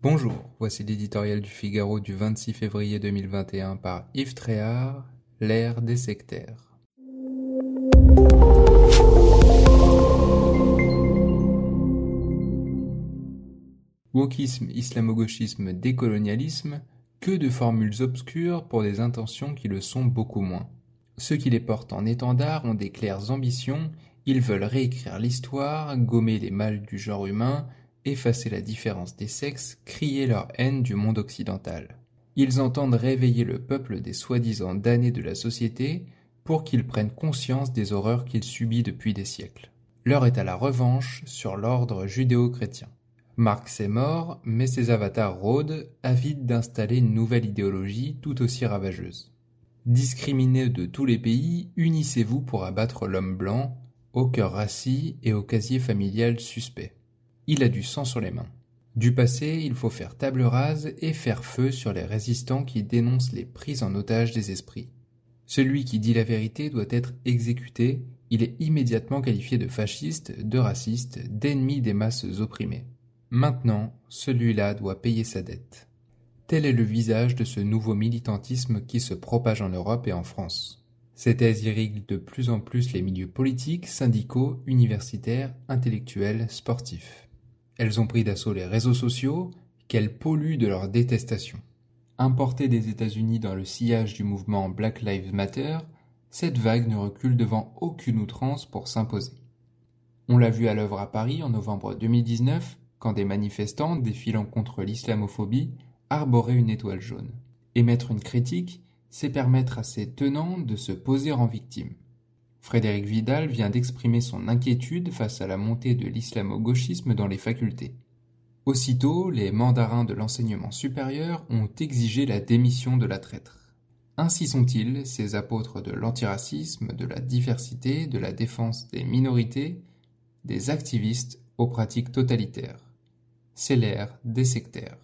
Bonjour, voici l'éditorial du Figaro du 26 février 2021 par Yves Tréhard, L'ère des sectaires. Wokisme, islamo-gauchisme, décolonialisme, que de formules obscures pour des intentions qui le sont beaucoup moins. Ceux qui les portent en étendard ont des claires ambitions, ils veulent réécrire l'histoire, gommer les mâles du genre humain, effacer la différence des sexes, crier leur haine du monde occidental. Ils entendent réveiller le peuple des soi-disant damnés de la société pour qu'il prenne conscience des horreurs qu'il subit depuis des siècles. L'heure est à la revanche sur l'ordre judéo-chrétien. Marx est mort, mais ses avatars rôdent, avides d'installer une nouvelle idéologie tout aussi ravageuse. Discriminés de tous les pays, unissez-vous pour abattre l'homme blanc, au cœur rassis et au casier familial suspect. Il a du sang sur les mains. Du passé, il faut faire table rase et faire feu sur les résistants qui dénoncent les prises en otage des esprits. Celui qui dit la vérité doit être exécuté, il est immédiatement qualifié de fasciste, de raciste, d'ennemi des masses opprimées. Maintenant, celui-là doit payer sa dette. Tel est le visage de ce nouveau militantisme qui se propage en Europe et en France. Ces thèses irriguent de plus en plus les milieux politiques, syndicaux, universitaires, intellectuels, sportifs. Elles ont pris d'assaut les réseaux sociaux, qu'elles polluent de leur détestation. Importée des États-Unis dans le sillage du mouvement Black Lives Matter, cette vague ne recule devant aucune outrance pour s'imposer. On l'a vu à l'œuvre à Paris en novembre 2019, quand des manifestants défilant contre l'islamophobie arboraient une étoile jaune. Émettre une critique, c'est permettre à ses tenants de se poser en victime. Frédéric Vidal vient d'exprimer son inquiétude face à la montée de l'islamo-gauchisme dans les facultés. Aussitôt, les mandarins de l'enseignement supérieur ont exigé la démission de la traître. Ainsi sont-ils, ces apôtres de l'antiracisme, de la diversité, de la défense des minorités, des activistes aux pratiques totalitaires. C'est l'ère des sectaires.